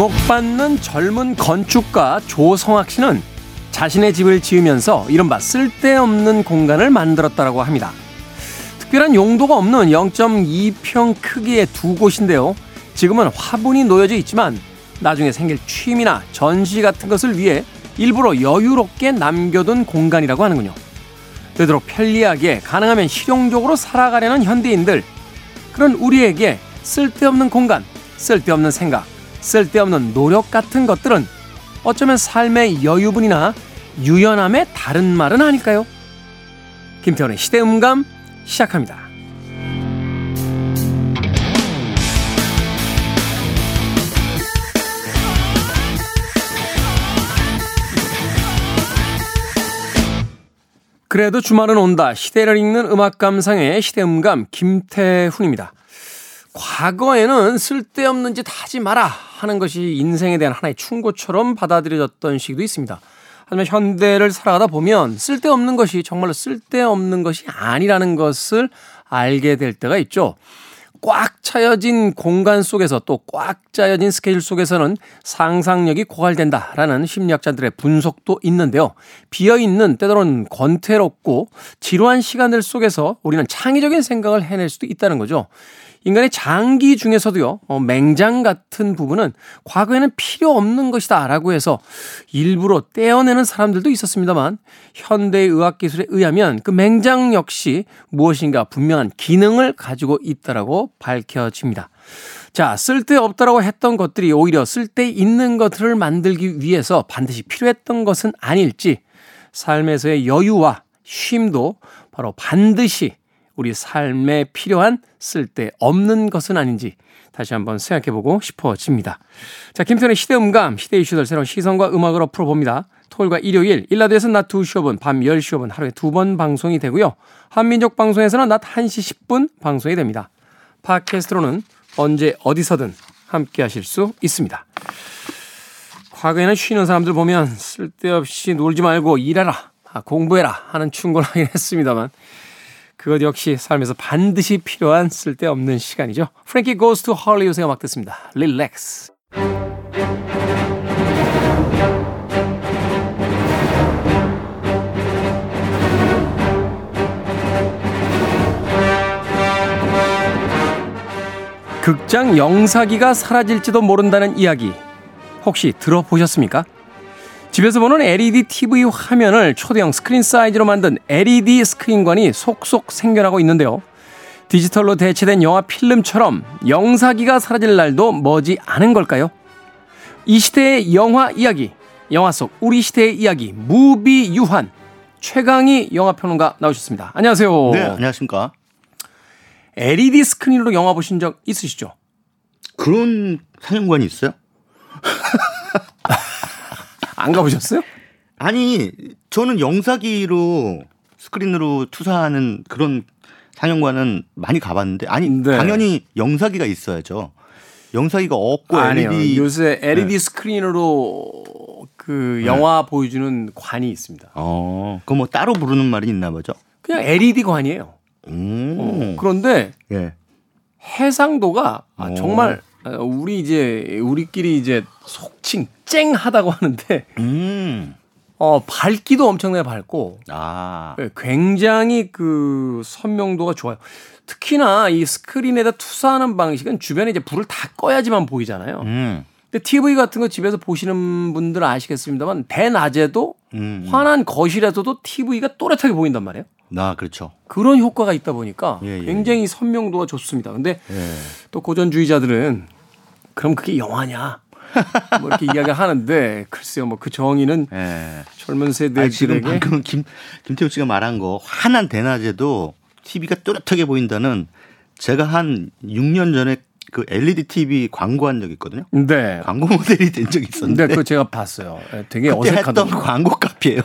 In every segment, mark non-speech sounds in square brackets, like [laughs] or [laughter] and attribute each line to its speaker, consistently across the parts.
Speaker 1: 주목받는 젊은 건축가 조성학 씨는 자신의 집을 지으면서 이른바 쓸데없는 공간을 만들었다고 합니다. 특별한 용도가 없는 0.2평 크기의 두 곳인데요. 지금은 화분이 놓여져 있지만 나중에 생길 취미나 전시 같은 것을 위해 일부러 여유롭게 남겨둔 공간이라고 하는군요. 되도록 편리하게 가능하면 실용적으로 살아가려는 현대인들. 그런 우리에게 쓸데없는 공간, 쓸데없는 생각, 쓸데없는 노력 같은 것들은 어쩌면 삶의 여유분이나 유연함의 다른 말은 아닐까요? 김태원의 시대음감 시작합니다. 그래도 주말은 온다. 시대를 읽는 음악 감상의 시대음감 김태훈입니다. 과거에는 쓸데없는 짓 하지 마라 하는 것이 인생에 대한 하나의 충고처럼 받아들여졌던 시기도 있습니다. 하지만 현대를 살아가다 보면 쓸데없는 것이 정말로 쓸데없는 것이 아니라는 것을 알게 될 때가 있죠. 꽉 차여진 공간 속에서 또 꽉 짜여진 스케줄 속에서는 상상력이 고갈된다라는 심리학자들의 분석도 있는데요. 비어있는 때로는 권태롭고 지루한 시간들 속에서 우리는 창의적인 생각을 해낼 수도 있다는 거죠. 인간의 장기 중에서도요, 어, 맹장 같은 부분은 과거에는 필요 없는 것이다 라고 해서 일부러 떼어내는 사람들도 있었습니다만, 현대의 의학기술에 의하면 그 맹장 역시 무엇인가 분명한 기능을 가지고 있다라고 밝혀집니다. 자, 쓸데없다라고 했던 것들이 오히려 쓸데있는 것들을 만들기 위해서 반드시 필요했던 것은 아닐지, 삶에서의 여유와 쉼도 바로 반드시 우리 삶에 필요한 쓸데 없는 것은 아닌지 다시 한번 생각해보고 싶어집니다. 자, 김태현의 시대음감, 시대 이슈들 새로운 시선과 음악으로 풀어봅니다. 토요일과 일요일, 일라드에서 낮 2시 5분, 밤 10시 5분 하루에 두 번 방송이 되고요. 한민족 방송에서는 낮 1시 10분 방송이 됩니다. 팟캐스트로는 언제 어디서든 함께 하실 수 있습니다. 과거에는 쉬는 사람들 보면 쓸데없이 놀지 말고 일해라, 아, 공부해라 하는 충고를 하긴 했습니다만 그것 역시 삶에서 반드시 필요한 쓸데없는 시간이죠. 프랭키 고스 투 헐리우드의 음악 듣습니다. 릴렉스. 극장 영사기가 사라질지도 모른다는 이야기 혹시 들어보셨습니까? 집에서 보는 LED TV 화면을 초대형 스크린 사이즈로 만든 LED 스크린관이 속속 생겨나고 있는데요. 디지털로 대체된 영화 필름처럼 영사기가 사라질 날도 머지 않은 걸까요? 이 시대의 영화 이야기, 영화 속 우리 시대의 이야기, 무비 유람 최강희 영화평론가 나오셨습니다. 안녕하세요.
Speaker 2: 네, 안녕하십니까.
Speaker 1: LED 스크린으로 영화 보신 적 있으시죠?
Speaker 2: 그런 상영관이 있어요? [laughs]
Speaker 1: 안 가보셨어요?
Speaker 2: 아니, 저는 영사기로 스크린으로 투사하는 그런 상영관은 많이 가봤는데, 아니, 네. 당연히 영사기가 있어야죠. 영사기가 없고
Speaker 1: 아니요. LED 요새 LED 네. 스크린으로 그 네. 영화 네. 보여주는 관이 있습니다.
Speaker 2: 어, 그뭐 따로 부르는 말이 있나 보죠?
Speaker 1: 그냥 LED 관이에요. 어, 그런데 예. 해상도가 아, 정말 아, 우리 이제 우리끼리 이제 속칭 쨍하다고 하는데 음. 어 밝기도 엄청나게 밝고 아. 네, 굉장히 그 선명도가 좋아요. 특히나 이 스크린에다 투사하는 방식은 주변에 이제 불을 다 꺼야지만 보이잖아요. 음. 근데 TV 같은 거 집에서 보시는 분들 은 아시겠습니다만 대낮에도 음. 환한 거실에서도 TV가 또렷하게 보인단 말이에요.
Speaker 2: 아, 그렇죠.
Speaker 1: 그런 효과가 있다 보니까 예, 예. 굉장히 선명도가 좋습니다. 근데 예. 또 고전주의자들은 그럼 그게 영화냐? 뭐 이렇게 이야기를 하는데 글쎄요 뭐 그 정의는 예. 젊은 세대들에게 지금
Speaker 2: 방금 김 김태우 씨가 말한 거 환한 대낮에도 TV가 또렷하게 보인다는 제가 한 6년 전에 그 LED TV 광고한 적 있거든요. 네. 광고 모델이 된 적이 있었는데.
Speaker 1: 네, 그거 제가 봤어요. 예, 되게
Speaker 2: 어색하던 광고 카피예요.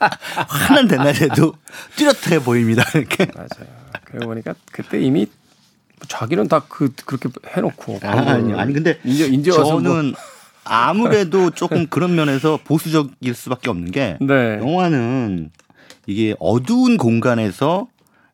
Speaker 2: [laughs] 환한 대낮에도 뚜렷해 보입니다. 이렇게.
Speaker 1: 맞아요. 그러고 보니까 그때 이미 자기는 다 그 그렇게 해놓고
Speaker 2: 아, 아니 아니 근데 인제 인제 저는 뭐. 아무래도 조금 그런 면에서 보수적일 수밖에 없는 게 네. 영화는 이게 어두운 공간에서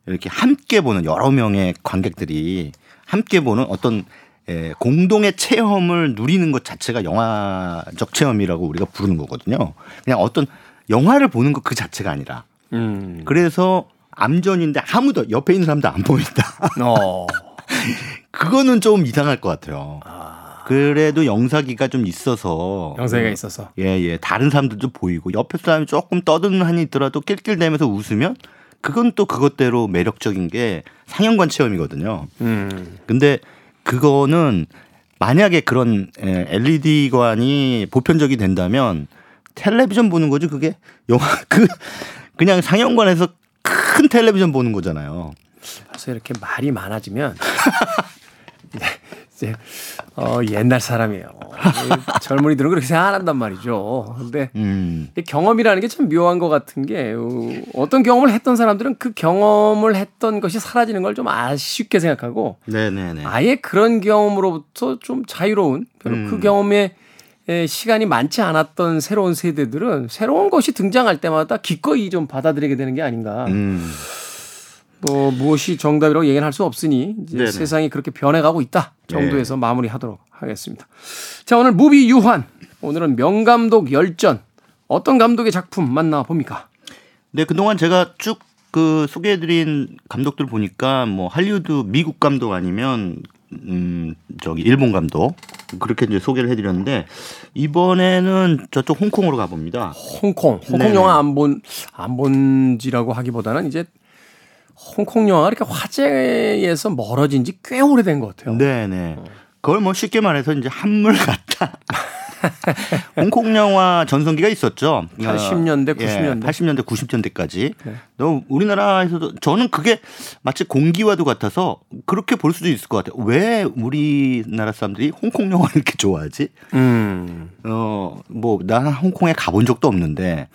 Speaker 2: 이렇게 함께 보는 여러 명의 관객들이 함께 보는 어떤 예, 공동의 체험을 누리는 것 자체가 영화적 체험이라고 우리가 부르는 거거든요. 그냥 어떤 영화를 보는 것 그 자체가 아니라. 음. 그래서 암전인데 아무도 옆에 있는 사람도 안 보인다. [laughs] 어. 그거는 좀 이상할 것 같아요. 아. 그래도 영사기가 좀 있어서
Speaker 1: 영사기가 있어서
Speaker 2: 예예 예. 다른 사람들도 보이고 옆에 사람이 조금 떠드는 한이 있더라도 낄낄대면서 웃으면 그건 또 그것대로 매력적인 게 상영관 체험이거든요. 음. 근데 그거는 만약에 그런 LED관이 보편적이 된다면 텔레비전 보는 거죠. 그게 영화 [laughs] 그 그냥 상영관에서 큰 텔레비전 보는 거잖아요.
Speaker 1: 그래서 이렇게 말이 많아지면 [laughs] 이제 어, 옛날 사람이에요. 젊은이들은 그렇게 생각 안 한단 말이죠. 근데 음. 경험이라는 게 참 묘한 것 같은 게 어, 어떤 경험을 했던 사람들은 그 경험을 했던 것이 사라지는 걸 좀 아쉽게 생각하고 네네네. 아예 그런 경험으로부터 좀 자유로운 별로 그 음. 그 경험에 시간이 많지 않았던 새로운 세대들은 새로운 것이 등장할 때마다 기꺼이 좀 받아들이게 되는 게 아닌가. 음. 뭐 무엇이 정답이라고 얘기는 할 수 없으니 이제 네네. 세상이 그렇게 변해가고 있다 정도에서 네. 마무리하도록 하겠습니다. 자 오늘 무비 유환 오늘은 명감독 열전 어떤 감독의 작품 만나 봅니까?
Speaker 2: 네 그동안 제가 쭉 그 소개해드린 감독들 보니까 뭐 할리우드 미국 감독 아니면 음 저기 일본 감독 그렇게 이제 소개를 해드렸는데 이번에는 저쪽 홍콩으로 가봅니다.
Speaker 1: 홍콩 홍콩 네네. 영화 안 본 안 본지라고 하기보다는 이제 홍콩 영화가 이렇게 화제에서 멀어진 지 꽤 오래된 것 같아요.
Speaker 2: 네네. 그걸 뭐 쉽게 말해서 이제 한물 같다. [laughs] [laughs] 홍콩 영화 전성기가 있었죠.
Speaker 1: 80년대, 90년대.
Speaker 2: 예, 80년대, 90년대까지. 네. 너 우리나라에서도 저는 그게 마치 공기와도 같아서 그렇게 볼 수도 있을 것 같아요. 왜 우리나라 사람들이 홍콩 영화를 이렇게 좋아하지? 음. 어, 뭐, 나는 홍콩에 가본 적도 없는데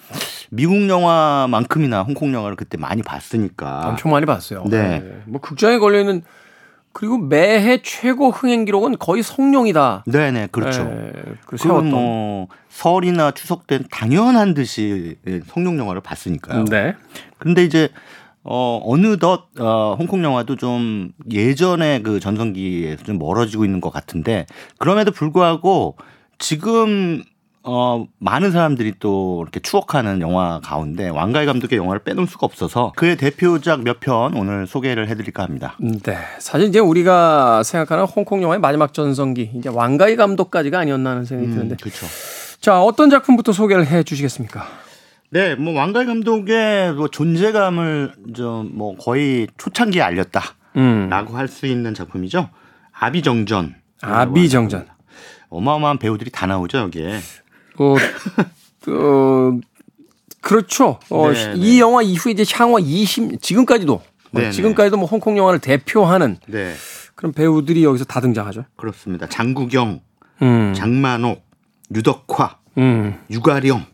Speaker 2: 미국 영화만큼이나 홍콩 영화를 그때 많이 봤으니까.
Speaker 1: 엄청 많이 봤어요. 네. 네. 뭐 극장에 걸려있는 그리고 매해 최고 흥행 기록은 거의 성룡이다.
Speaker 2: 네네 그렇죠. 네, 그리고 뭐 설이나 추석 때는 당연한 듯이 성룡 영화를 봤으니까요. 네. 그런데 이제 어 어느덧 어 홍콩 영화도 좀 예전에 그 전성기에서 좀 멀어지고 있는 것 같은데 그럼에도 불구하고 지금 어, 많은 사람들이 또 이렇게 추억하는 영화 가운데 왕가희 감독의 영화를 빼놓을 수가 없어서 그의 대표작 몇 편 오늘 소개를 해드릴까 합니다.
Speaker 1: 네. 사실 이제 우리가 생각하는 홍콩 영화의 마지막 전성기, 이제 왕가희 감독까지가 아니었나 하는 생각이 음, 드는데. 그렇죠. 자, 어떤 작품부터 소개를 해 주시겠습니까?
Speaker 2: 네, 뭐 왕가희 감독의 뭐 존재감을 좀 뭐 거의 초창기에 알렸다라고 음. 할수 있는 작품이죠. 아비정전.
Speaker 1: 아비정전.
Speaker 2: 어마어마한 배우들이 다 나오죠 여기에.
Speaker 1: 어, 어 그렇죠. 어, 네, 이 네. 영화 이후에 이제 향후 20 지금까지도 네, 네, 지금까지도 뭐 홍콩 영화를 대표하는 네. 그런 배우들이 여기서 다 등장하죠.
Speaker 2: 그렇습니다. 장국영, 음. 장만옥, 유덕화, 음. 유가령,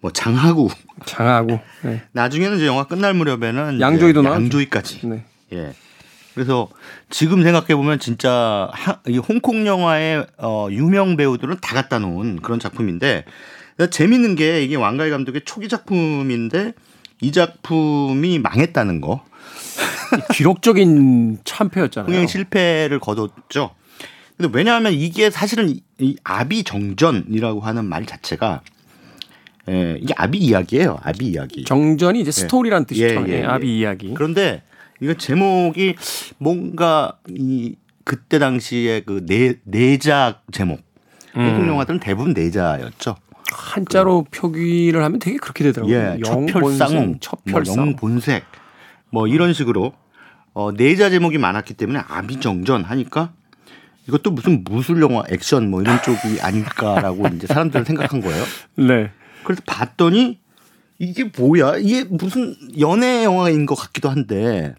Speaker 2: 뭐 장하구,
Speaker 1: 장하구.
Speaker 2: 네. 나중에는 이제 영화 끝날 무렵에는
Speaker 1: 양조위도
Speaker 2: 나왔죠. 양조위까지. 네. 예. 그래서 지금 생각해 보면 진짜 이 홍콩 영화의 어 유명 배우들은 다 갖다 놓은 그런 작품인데 재밌는 게 이게 왕가희 감독의 초기 작품인데 이 작품이 망했다는 거. [laughs]
Speaker 1: 기록적인 참패였잖아요.
Speaker 2: 흥행 실패를 거뒀죠. 근데 왜냐하면 이게 사실은 이 아비 정전이라고 하는 말 자체가 예, 이게 아비 이야기예요. 아비 이야기.
Speaker 1: 정전이 이제 스토리란 예. 뜻이죠. 예, 예, 예, 아비 이야기.
Speaker 2: 그런데 이거 제목이 뭔가 이 그때 당시에 그 내, 내작 제목. 음. 한국 영화들은 대부분 내자였죠.
Speaker 1: 한자로 그, 표기를 하면 되게 그렇게 되더라고요.
Speaker 2: 예, 첩혈쌍, 첩혈쌍, 뭐 영본색 뭐 이런 식으로 어, 내자 제목이 많았기 때문에 아비정전 하니까 이것도 무슨 무술 영화 액션 뭐 이런 쪽이 아닐까라고 이제 사람들은 생각한 거예요. [laughs] 네. 그래서 봤더니 이게 뭐야? 이게 무슨 연애 영화인 것 같기도 한데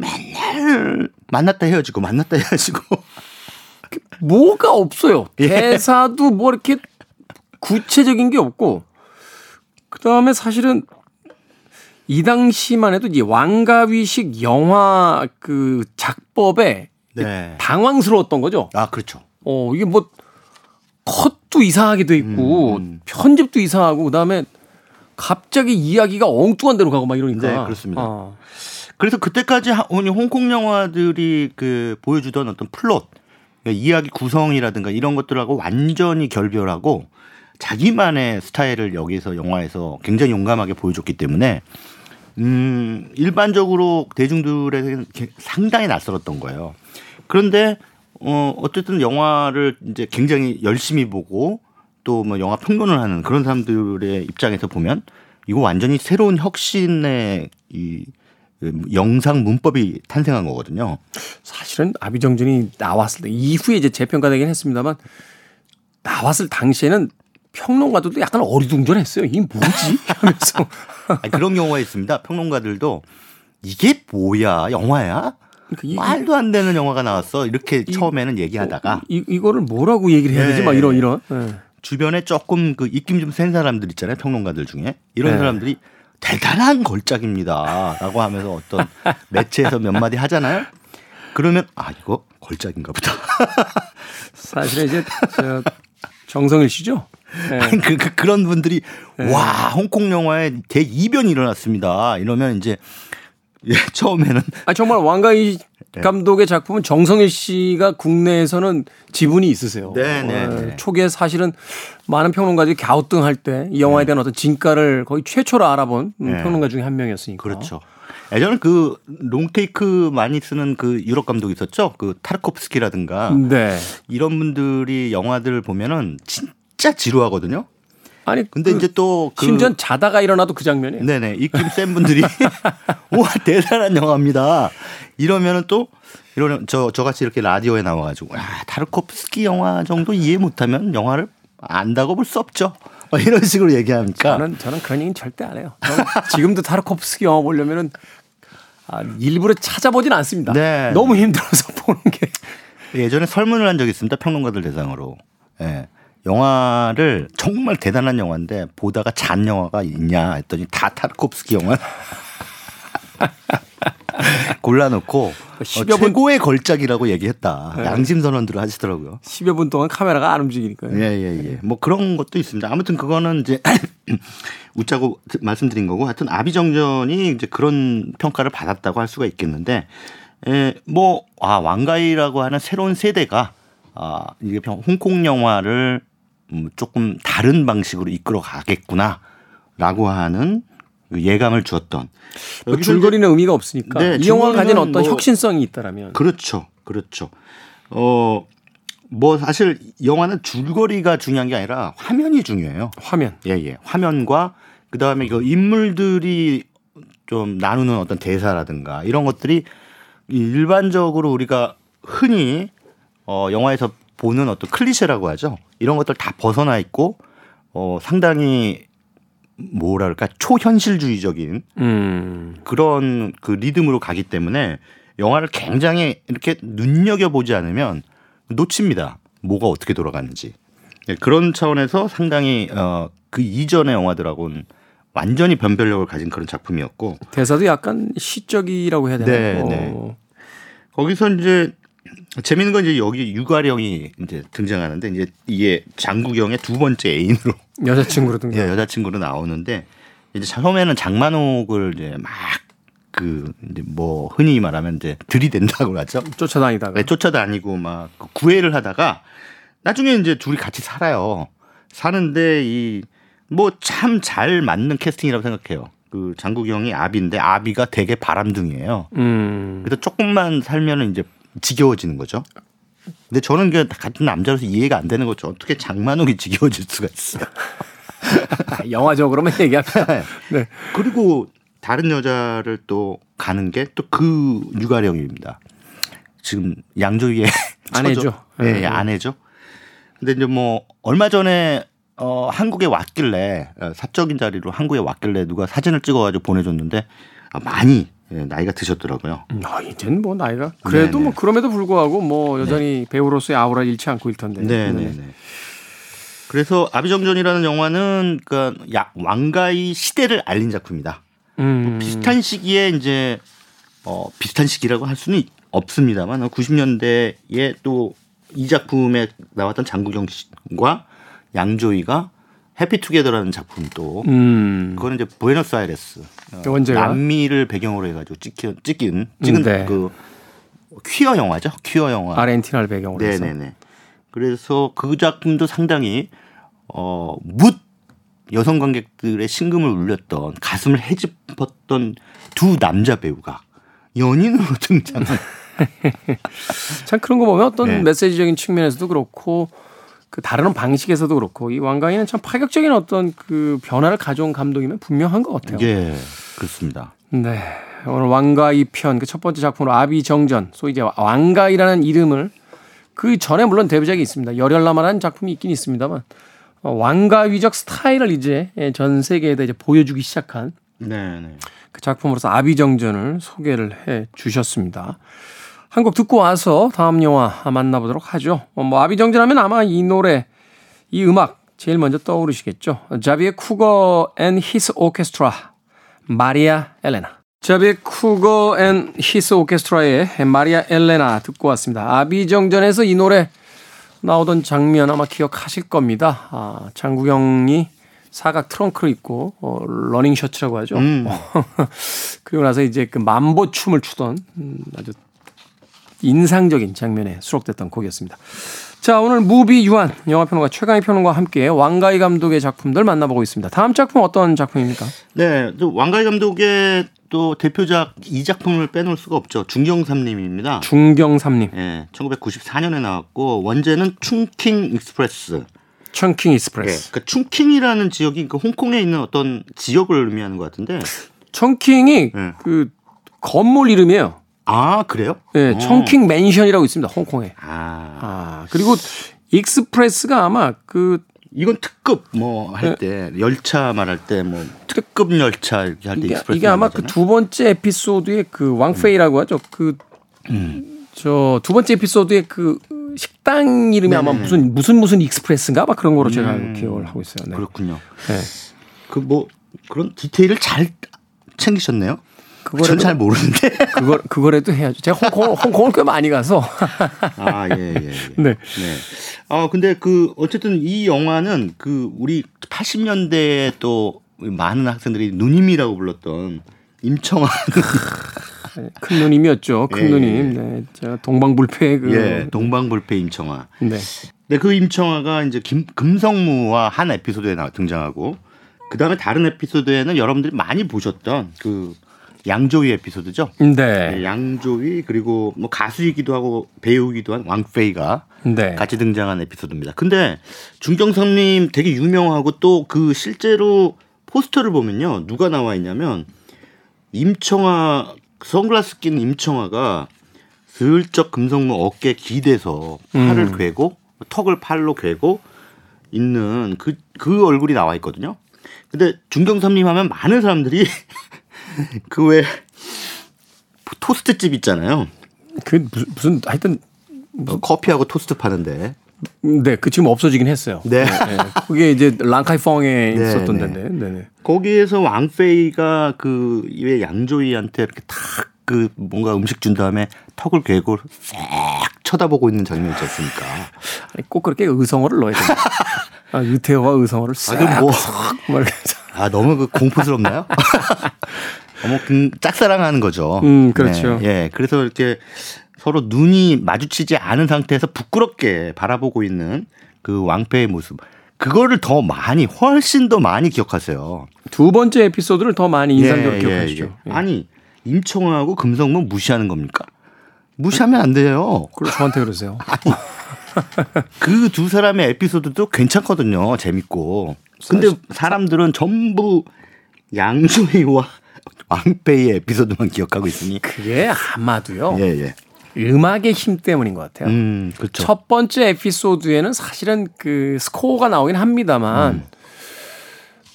Speaker 2: 맨날 만났다 헤어지고 만났다 헤어지고 [laughs]
Speaker 1: 뭐가 없어요. 예. 대사도 뭐 이렇게 구체적인 게 없고 그 다음에 사실은 이 당시만 해도 이제 왕가위식 영화 그 작법에 네. 당황스러웠던 거죠.
Speaker 2: 아 그렇죠.
Speaker 1: 어 이게 뭐 컷도 이상하게 돼 있고 음, 음. 편집도 이상하고 그다음에 갑자기 이야기가 엉뚱한 데로 가고 막 이러니까.
Speaker 2: 네, 그렇습니다. 아. 그래서 그때까지 홍콩 영화들이 그 보여주던 어떤 플롯 그러니까 이야기 구성이라든가 이런 것들하고 완전히 결별하고 자기만의 스타일을 여기서 영화에서 굉장히 용감하게 보여줬기 때문에 음 일반적으로 대중들에게 상당히 낯설었던 거예요. 그런데 어 어쨌든 영화를 이제 굉장히 열심히 보고 또 뭐 영화 평론을 하는 그런 사람들의 입장에서 보면 이거 완전히 새로운 혁신의 이 영상 문법이 탄생한 거거든요.
Speaker 1: 사실은 아비정전이 나왔을 때 이후에 이제 재평가되긴 했습니다만 나왔을 당시에는 평론가들도 약간 어리둥절했어요. 이게 뭐지? [laughs] 하면서
Speaker 2: 아니, 그런 경우가 있습니다. 평론가들도 이게 뭐야 영화야? 그러니까 이, 말도 안 되는 영화가 나왔어. 이렇게 이, 처음에는 얘기하다가 어,
Speaker 1: 이, 이거를 뭐라고 얘기를 해야 되지? 네. 막 이런 이런. 네.
Speaker 2: 주변에 조금 그 입김 좀 센 사람들 있잖아요. 평론가들 중에 이런 네. 사람들이 대단한 걸작입니다 라고 하면서 어떤 매체에서 몇 마디 하잖아요. 그러면 아 이거 걸작인가 보다. [laughs]
Speaker 1: 사실은 이제 저 정성일 씨죠.
Speaker 2: 네. 아니, 그, 그, 그런 분들이 네. 와 홍콩 영화에 대이변이 일어났습니다. 이러면 이제 예, 처음에는
Speaker 1: 아 정말 왕가이 네. 감독의 작품은 정성일 씨가 국내에서는 지분이 있으세요.
Speaker 2: 네, 네, 어, 네.
Speaker 1: 초기에 사실은 많은 평론가들이 갸우뚱할 때 이 영화에 네. 대한 어떤 진가를 거의 최초로 알아본 네. 평론가 중에 한 명이었으니까.
Speaker 2: 그렇죠. 예전에 그 롱테이크 많이 쓰는 그 유럽 감독 있었죠. 그 타르코프스키라든가 네. 이런 분들이 영화들을 보면은 진짜 지루하거든요.
Speaker 1: 아니 근데 그 이제 또 그 심지어 자다가 일어나도 그 장면이에요.
Speaker 2: 네네 입김 센 분들이 와 대단한 영화입니다. 이러면은 또 이러면 저 저같이 이렇게 라디오에 나와가지고 야 타르코프스키 영화 정도 이해 못하면 영화를 안다고 볼 수 없죠. 뭐 이런 식으로 얘기하니까
Speaker 1: 저는 저는 그런 얘기는 절대 안 해요. 지금도 타르코프스키 영화 보려면은 아, 일부러 찾아보진 않습니다. 네. 너무 힘들어서 [laughs] 보는 게
Speaker 2: 예전에 설문을 한 적이 있습니다. 평론가들 대상으로. 예. 네. 영화를 정말 대단한 영화인데 보다가 잔 영화가 있냐 했더니 다 타르코프스키 영화 [laughs] 골라놓고 어, 최고의 걸작이라고 얘기했다. 네. 양심 선언들을 하시더라고요.
Speaker 1: 10여 분 동안 카메라가 안 움직이니까요.
Speaker 2: 예, 예, 예. 뭐 그런 것도 있습니다. 아무튼 그거는 이제 [clears throat] 웃자고 말씀드린 거고 하여튼 아비정전이 이제 그런 평가를 받았다고 할 수가 있겠는데 에, 뭐, 아, 왕가이라고 하는 새로운 세대가 아, 이게 홍콩 영화를 음, 조금 다른 방식으로 이끌어 가겠구나라고 하는 그 예감을 주었던
Speaker 1: 뭐 줄거리는 의미가 없으니까 네, 이 영화가 가진 어떤 뭐 혁신성이 있다라면
Speaker 2: 그렇죠, 그렇죠. 어. 뭐 사실 영화는 줄거리가 중요한 게 아니라 화면이 중요해요.
Speaker 1: 화면.
Speaker 2: 예, 예. 화면과 그다음에 그 인물들이 좀 나누는 어떤 대사라든가 이런 것들이 일반적으로 우리가 흔히 어 영화에서 보는 어떤 클리셰라고 하죠. 이런 것들 다 벗어나 있고 어 상당히 뭐랄까 초현실주의적인 음. 그런 그 리듬으로 가기 때문에 영화를 굉장히 이렇게 눈여겨 보지 않으면 놓칩니다. 뭐가 어떻게 돌아가는지. 네, 그런 차원에서 상당히 어 그 이전의 영화들하고는 완전히 변별력을 가진 그런 작품이었고
Speaker 1: 대사도 약간 시적이라고 해야 되나요?
Speaker 2: 네, 네. 거기서 이제 재밌는 건 이제 여기 유가령이 이제 등장하는데 이제 이게 장국영의 두 번째 애인으로 [laughs]
Speaker 1: 여자친구로 등장.
Speaker 2: 예, 여자친구로 나오는데 이제 처음에는 장만옥을 이제 막 그 이제 뭐 흔히 말하면 이제 들이댄다고 하죠.
Speaker 1: 쫓아다니다가.
Speaker 2: 네, 쫓아다니고 막그 구애를 하다가 나중에 이제 둘이 같이 살아요. 사는데 이 뭐 참 잘 맞는 캐스팅이라고 생각해요. 그 장국영이 아비인데 아비가 되게 바람둥이에요. 음. 그래서 조금만 살면은 이제 지겨워지는 거죠. 근데 저는 그 같은 남자로서 이해가 안 되는 거죠. 어떻게 장만옥이 지겨워질 수가 있어요. [laughs]
Speaker 1: 영화적으로만 얘기하면.
Speaker 2: 네. 그리고 다른 여자를 또 가는 게 또그 유가령입니다. 지금 양조위의 [laughs]
Speaker 1: 아내죠.
Speaker 2: 네, 네, 아내죠. 근데 이제 뭐 얼마 전에 어 한국에 왔길래 어, 사적인 자리로 한국에 왔길래 누가 사진을 찍어가지고 보내줬는데 아, 많이 예, 나이가 드셨더라고요.
Speaker 1: 음, 아, 이제는 뭐 나이가 그래도 네네. 뭐 그럼에도 불구하고 뭐 여전히 네. 배우로서의 아우라 잃지 않고 있던데.
Speaker 2: 네, 네, 네. 그래서 아비정전이라는 영화는 그러니까 왕가의 시대를 알린 작품이다. 음. 뭐 비슷한 시기에 이제 어 비슷한 시기라고 할 수는 없습니다만 90년대에 또 이 작품에 나왔던 장국영 씨과 양조위가 해피투게더라는 작품도 음. 그거는 이제 부에노스아이레스 어, 남미를 배경으로 해가지고 찍힌 찍힌 찍은 네. 그 퀴어 영화죠. 퀴어 영화.
Speaker 1: 아르헨티나를 배경으로 해서.
Speaker 2: 네네네. 그래서 그 작품도 상당히 어묻 여성 관객들의 심금을 울렸던 가슴을 헤집었던 두 남자 배우가 연인으로 [laughs] 등장을. [laughs]
Speaker 1: 참 그런 거 보면 어떤 네. 메시지적인 측면에서도 그렇고 그 다른 방식에서도 그렇고 이 왕가인은 참 파격적인 어떤 그 변화를 가져온 감독이면 분명한 것 같아요.
Speaker 2: 예, 그렇습니다.
Speaker 1: 네. 오늘 왕가위 편 그 첫 번째 작품으로 아비정전 소위 이제 왕가위라는 이름을 그 전에 물론 데뷔작이 있습니다. 열혈남아라는 작품이 있긴 있습니다만 어, 왕가위적 스타일을 이제 전 세계에다 이제 보여주기 시작한 네네. 네. 그 작품으로서 아비정전을 소개를 해 주셨습니다. 한 곡 듣고 와서 다음 영화 만나보도록 하죠. 어, 뭐 아비정전 하면 아마 이 노래, 이 음악 제일 먼저 떠오르시겠죠. 자비에 쿠거 and his orchestra 마리아 엘레나. Xavier Cugat and His Orchestra의 마리아 엘레나 듣고 왔습니다. 아비정전에서 이 노래 나오던 장면 아마 기억하실 겁니다. 아, 장국영이 사각 트렁크를 입고 어, 러닝 셔츠라고 하죠. 음. [laughs] 그리고 나서 이제 그 맘보 춤을 추던 음, 아주 인상적인 장면에 수록됐던 곡이었습니다. 자, 오늘 무비 유한 영화평론가 최광희 평론가와 함께 왕가위 감독의 작품들 만나보고 있습니다. 다음 작품 어떤 작품입니까?
Speaker 2: 네, 왕가위 감독의 또 대표작 이 작품을 빼놓을 수가 없죠. 중경삼림입니다.
Speaker 1: 중경삼림.
Speaker 2: 예, 1994년에 나왔고 원제는
Speaker 1: Chungking Express. Chungking Express.
Speaker 2: 예, 그러니까 충킹이라는 지역이 그 홍콩에 있는 어떤 지역을 의미하는 것 같은데.
Speaker 1: 청킹이 예. 그 건물 이름이에요.
Speaker 2: 아 그래요?
Speaker 1: 네, 청킹 맨션이라고 있습니다. 홍콩에. 아, 아 그리고 express가 아마 그
Speaker 2: 이건 특급 뭐 할때 네. 열차 말할 때 뭐 특급 열차 할때 express
Speaker 1: 이게 아마 그 두 번째 에피소드의 그 왕페이라고 음. 하죠. 그저두 번째 에피소드의 그 식당 이름이 네네. 아마 무슨 무슨 무슨 express인가 아마 그런 거로 제가 음. 기억을 하고 있어요.
Speaker 2: 네. 그렇군요. 네. 그 뭐 그런 디테일을 잘 챙기셨네요. 그걸 잘 모르는데. [laughs]
Speaker 1: 그걸 그거라도 해야죠. 제가 홍콩 홍콩을 꽤 많이 가서. [laughs]
Speaker 2: 아 예, 예, 예. [laughs] 네. 네. 아 근데 그 어쨌든 이 영화는 그 우리 80년대에 또 많은 학생들이 누님이라고 불렀던 임청완.
Speaker 1: 큰 누님이었죠. 큰 예, 누님. 네. 제가 동방불패 그.
Speaker 2: 예, 동방불패 임청아. 네. 네, 그 임청아가 이제 김, 금성무와 한 에피소드에 나 등장하고 그 다음에 다른 에피소드에는 여러분들이 많이 보셨던 그 양조위 에피소드죠. 네. 네. 양조위 그리고 뭐 가수이기도 하고 배우기도 한 왕페이가 네. 같이 등장한 에피소드입니다. 근데 중경선님 되게 유명하고 또 그 실제로 포스터를 보면요 누가 나와 있냐면 임청아 선글라스 낀 임청아가 슬쩍 금성무 어깨 기대서 팔을 음. 괴고 턱을 팔로 괴고 있는 그, 그 얼굴이 나와 있거든요. 근데 중경삼님 하면 많은 사람들이 [laughs] [laughs] 그왜 토스트 집 있잖아요.
Speaker 1: 그 무슨, 무슨 하여튼
Speaker 2: 뭐 커피하고 토스트 파는데.
Speaker 1: 네, 그 지금 없어지긴 했어요. 네. 네, 네. 그게 이제 랑카이펑에 [laughs] 네, 있었던 네. 데인데. 네, 네.
Speaker 2: 거기에서 왕페이가 그 왜 양조이한테 이렇게 탁 그 뭔가 음식 준 다음에 턱을 괴고 싹 쳐다보고 있는 장면이 있지 않습니까?
Speaker 1: 아니, 꼭 그렇게 의성어를 넣어야 돼요. [laughs] 아, 유태호가 의성어를 싹. 아, 뭐.
Speaker 2: 아, 너무 그 공포스럽나요? 너무 짝사랑하는 거죠.
Speaker 1: 음, 그렇죠.
Speaker 2: 네, 예. 그래서 이렇게 서로 눈이 마주치지 않은 상태에서 부끄럽게 바라보고 있는 그 왕패의 모습. 그거를 더 많이 훨씬 더 많이 기억하세요.
Speaker 1: 두 번째 에피소드를 더 많이 인상적으로 예, 예 기억하시죠.
Speaker 2: 예, 예. 아니 임청하고 금성문 무시하는 겁니까? 무시하면 안 돼요.
Speaker 1: 그럼 저한테 그러세요. [laughs]
Speaker 2: 그두 사람의 에피소드도 괜찮거든요. 재밌고. 근데 사람들은 전부 양조위와 왕페이의 에피소드만 기억하고 있으니
Speaker 1: 그게 아마도요. 예, 예. 음악의 힘 때문인 것 같아요. 음, 그렇죠. 첫 번째 에피소드에는 사실은 그 스코어가 나오긴 합니다만 음.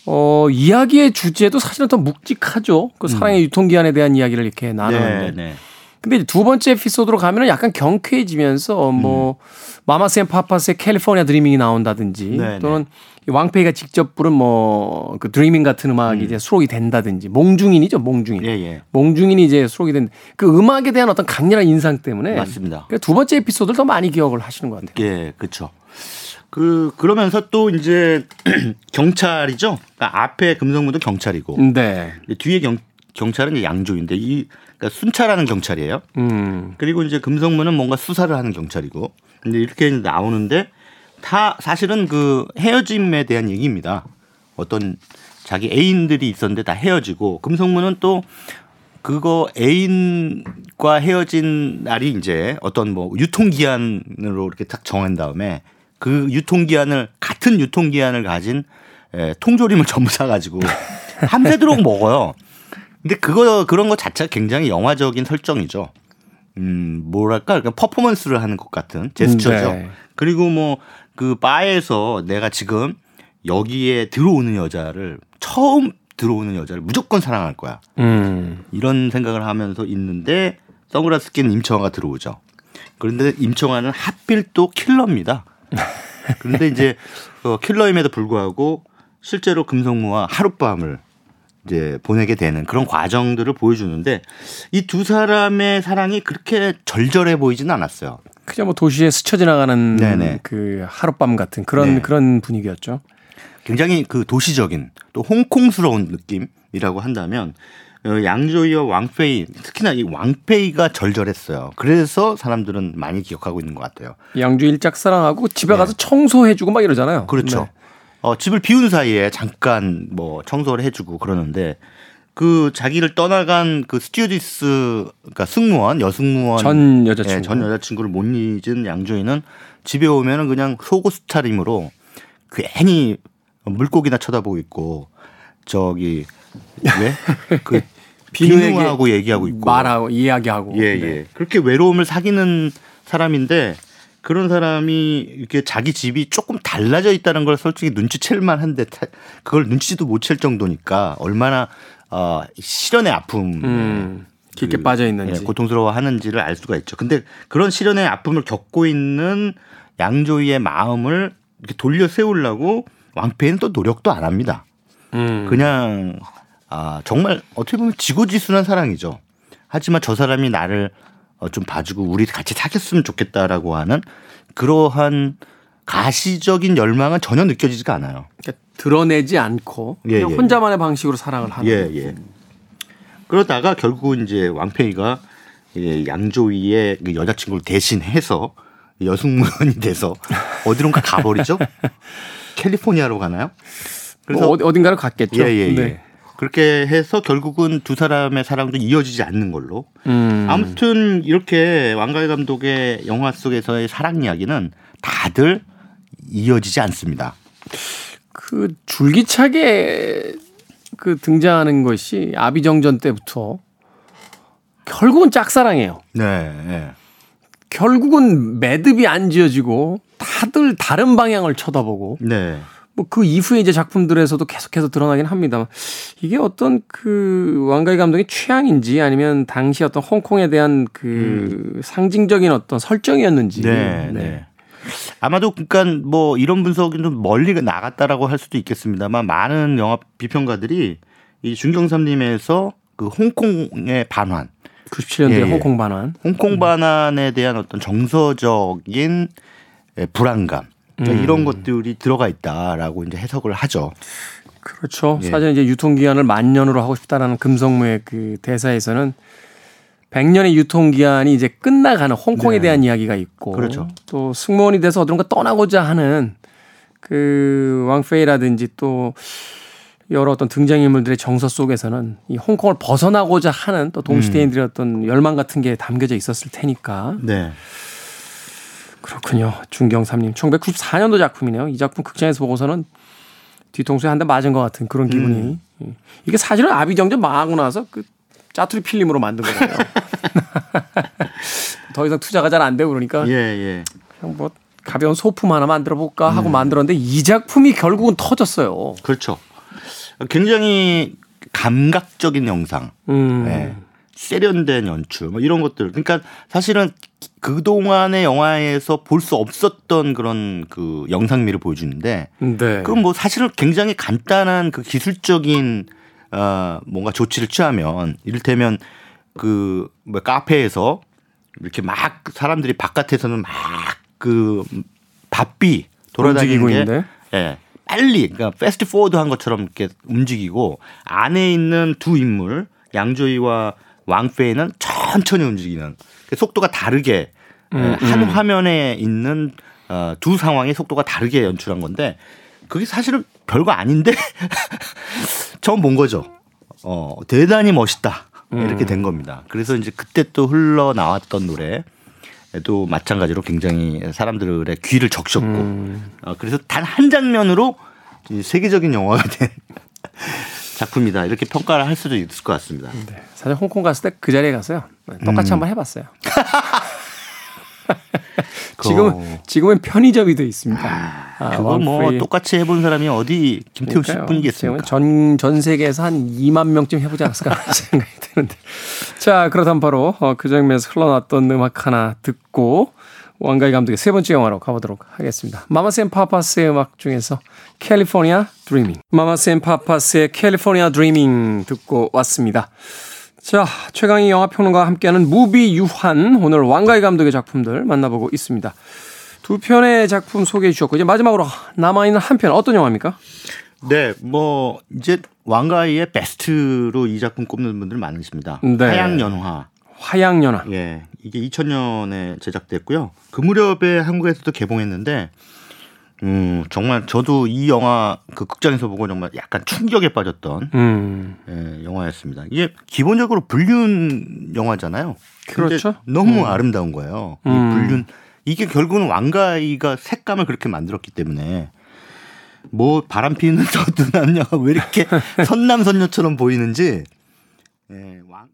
Speaker 1: 어, 이야기의 주제도 사실은 더 묵직하죠. 그 사랑의 음. 유통기한에 대한 이야기를 이렇게 나누는데. 네, 네. 근데 두 번째 에피소드로 가면은 약간 경쾌해지면서 뭐 음. Mamas and Papas의 California Dreaming이 나온다든지 네네. 네. 또는 왕페이가 직접 부른 뭐 그 Dreaming 같은 음악이 음. 이제 수록이 된다든지 몽중인이죠 몽중인 예, 예. 몽중인이 이제 수록이 된 그 음악에 대한 어떤 강렬한 인상 때문에
Speaker 2: 맞습니다.
Speaker 1: 두 번째 에피소드를 더 많이 기억을 하시는 것 같아요.
Speaker 2: 예, 그렇죠. 그 그러면서 또 이제 [clears throat] 경찰이죠. 그러니까 앞에 금성무도 경찰이고, 네. 뒤에 경 경찰은 양조인데 이 그러니까 순찰하는 경찰이에요. 음. 그리고 이제 금성무는 뭔가 수사를 하는 경찰이고. 근데 이렇게 나오는데 다 사실은 그 헤어짐에 대한 얘기입니다. 어떤 자기 애인들이 있었는데 다 헤어지고 금성무는 또 그거 애인과 헤어진 날이 이제 어떤 뭐 유통기한으로 이렇게 딱 정한 다음에 그 유통기한을 같은 유통기한을 가진 에, 통조림을 [laughs] 전부 사가지고 밤새도록 먹어요. 근데 그거 그런 거 자체가 굉장히 영화적인 설정이죠. 음 뭐랄까 그러니까 퍼포먼스를 하는 것 같은 제스처죠. 네. 그리고 뭐 그 바에서 내가 지금 여기에 들어오는 여자를 처음 들어오는 여자를 무조건 사랑할 거야. 음. 이런 생각을 하면서 있는데 선글라스 낀 임청아가 들어오죠. 그런데 임청아는 하필 또 킬러입니다. [laughs] 그런데 이제 어, 킬러임에도 불구하고 실제로 금성무와 하룻밤을 이제 보내게 되는 그런 과정들을 보여주는데 이 두 사람의 사랑이 그렇게 절절해 보이지는 않았어요.
Speaker 1: 그냥 뭐 도시에 스쳐 지나가는 네네. 그 하룻밤 같은 그런 네. 그런 분위기였죠.
Speaker 2: 굉장히 그 도시적인 또 홍콩스러운 느낌이라고 한다면 어, 양조위와 왕페이 특히나 이 왕페이가 절절했어요. 그래서 사람들은 많이 기억하고 있는 것 같아요.
Speaker 1: 양조 일 짝사랑하고 집에 네. 가서 청소해주고 막 이러잖아요.
Speaker 2: 그렇죠. 네. 어, 집을 비운 사이에 잠깐 뭐 청소를 해주고 그러는데 그 자기를 떠나간 그 스튜디스 그러니까 승무원 여승무원
Speaker 1: 전 여자친구
Speaker 2: 예, 전 여자친구를 못 잊은 양조위는 집에 오면은 그냥 속옷 차림으로 괜히 물고기나 쳐다보고 있고 저기 왜? 그 [laughs] 비누하고 얘기하고 있고
Speaker 1: 말하고 이야기하고
Speaker 2: 예, 예. 네. 그렇게 외로움을 사귀는 사람인데 그런 사람이 이렇게 자기 집이 조금 달라져 있다는 걸 솔직히 눈치챌 만한데 그걸 눈치도 못 챌 정도니까 얼마나 어 시련의 아픔 음,
Speaker 1: 깊게 그, 빠져 있는지
Speaker 2: 예, 고통스러워하는지를 알 수가 있죠. 근데 그런 시련의 아픔을 겪고 있는 양조위의 마음을 이렇게 돌려 세우려고 왕패는 또 노력도 안 합니다. 음. 그냥 아 정말 어떻게 보면 지고지순한 사랑이죠. 하지만 저 사람이 나를 어, 좀 봐주고 우리 같이 사귀었으면 좋겠다라고 하는 그러한 가시적인 열망은 전혀 느껴지지가 않아요.
Speaker 1: 그러니까 드러내지 않고 예, 그냥 예, 혼자만의 방식으로 사랑을 하는.
Speaker 2: 예, 예. 그러다가 결국 이제 왕팽이가 예, 양조위의 그 여자친구를 대신해서 여승무원이 돼서 [laughs] 어디론가 가버리죠. 캘리포니아로 가나요?
Speaker 1: 그래서 뭐 어딘가로 갔겠죠.
Speaker 2: 예, 예, 예. 네. 그렇게 해서 결국은 두 사람의 사랑도 이어지지 않는 걸로. 음. 아무튼 이렇게 왕가희 감독의 영화 속에서의 사랑 이야기는 다들 이어지지 않습니다.
Speaker 1: 그 줄기차게 그 등장하는 것이 아비정전 때부터 결국은 짝사랑이에요.
Speaker 2: 네. 네.
Speaker 1: 결국은 매듭이 안 지어지고 다들 다른 방향을 쳐다보고 네. 뭐그 이후에 이제 작품들에서도 계속해서 드러나긴 합니다만 이게 어떤 그 왕가희 감독의 취향인지 아니면 당시 어떤 홍콩에 대한 그 음. 상징적인 어떤 설정이었는지.
Speaker 2: 네. 네. 네. 아마도 그러니까 뭐 이런 분석이 좀 멀리 나갔다라고 할 수도 있겠습니다만 많은 영화 비평가들이 이 중경삼림에서 그 홍콩의 반환
Speaker 1: 97년도에 예, 예, 홍콩 반환
Speaker 2: 홍콩 반환에 대한 어떤 정서적인 불안감 그러니까 음. 이런 것들이 들어가 있다라고 이제 해석을 하죠.
Speaker 1: 그렇죠. 예. 사실 이제 유통기한을 만 년으로 하고 싶다라는 금성무의 그 대사에서는 100년의 유통기한이 이제 끝나가는 홍콩에 네. 대한 이야기가 있고
Speaker 2: 그렇죠.
Speaker 1: 또 승무원이 돼서 어디론가 떠나고자 하는 그 왕페이라든지 또 여러 어떤 등장인물들의 정서 속에서는 이 홍콩을 벗어나고자 하는 또 동시대인들의 음. 어떤 열망 같은 게 담겨져 있었을 테니까.
Speaker 2: 네.
Speaker 1: 그렇군요. 중경삼님. 1994년도 작품이네요. 이 작품 극장에서 보고서는 뒤통수에 한 대 맞은 것 같은 그런 기분이. 음. 예. 이게 사실은 아비정전 망하고 나서 그 짜투리 필름으로 만든 거예요. [laughs] 더 이상 투자가 잘 안 되고 그러니까.
Speaker 2: 예, 예.
Speaker 1: 그냥 뭐 가벼운 소품 하나 만들어 볼까 하고 음. 만들었는데 이 작품이 결국은 터졌어요.
Speaker 2: 그렇죠. 굉장히 감각적인 영상. 음. 네. 세련된 연출 뭐 이런 것들 그러니까 사실은 그 동안의 영화에서 볼 수 없었던 그런 그 영상미를 보여주는데 네. 그럼 뭐 사실은 굉장히 간단한 그 기술적인 어 뭔가 조치를 취하면 이를테면 그 뭐 카페에서 이렇게 막 사람들이 바깥에서는 막 그 바삐 돌아다니는 게 있는데? 예. 빨리 그러니까 fast forward 한 것처럼 이렇게 움직이고 안에 있는 두 인물 양조위와 왕페이는 천천히 움직이는 속도가 다르게 음, 음. 한 화면에 있는 어, 두 상황의 속도가 다르게 연출한 건데 그게 사실은 별거 아닌데 [laughs] 처음 본 거죠. 어, 대단히 멋있다. 이렇게 음. 된 겁니다. 그래서 이제 그때 또 흘러 나왔던 노래 도 마찬가지로 굉장히 사람들의 귀를 적셨고 음. 어, 그래서 단 한 장면으로 세계적인 영화가 [laughs] 된 작품이다 이렇게 평가를 할 수도 있을 것 같습니다.
Speaker 1: 네. 사실 홍콩 갔을 때 그 자리에 갔어요. 똑같이 음. 한번 해봤어요. [laughs] [laughs] 지금 지금은 편의점이 돼 있습니다.
Speaker 2: 아, 그거 뭐 똑같이 해본 사람이 어디 김태훈 씨뿐이겠습니까?
Speaker 1: 전 전 세계에서 한 2만 명쯤 해보지 않았을까 [laughs] 생각이 드는데. 자 그렇다면 바로 어, 그 장면에서 흘러났던 음악 하나 듣고 왕가위 감독의 세 번째 영화로 가보도록 하겠습니다. Mamas and Papas의 음악 중에서 California Dreaming. Mamas and Papas의 California Dreaming 듣고 왔습니다. 자, 최광희 영화평론가와 함께하는 무비 유한 오늘 왕가위 감독의 작품들 만나보고 있습니다. 두 편의 작품 소개해 주셨고 이제 마지막으로 남아있는 한 편 어떤 영화입니까?
Speaker 2: 네, 뭐 이제 왕가위의 베스트로 이 작품 꼽는 분들 많으십니다. 네. 화양연화.
Speaker 1: 화양연화.
Speaker 2: 예, 이게 2000년에 제작됐고요. 그 무렵에 한국에서도 개봉했는데 음, 정말 저도 이 영화 그 극장에서 보고 정말 약간 충격에 빠졌던 음. 예, 영화였습니다. 이게 기본적으로 불륜 영화잖아요.
Speaker 1: 그렇죠.
Speaker 2: 너무 음. 아름다운 거예요. 이 음. 불륜 이게 결국은 왕가이가 색감을 그렇게 만들었기 때문에 뭐 바람 피는 [laughs] 저 누남녀가 왜 이렇게 [laughs] 선남선녀처럼 보이는지 예, 왕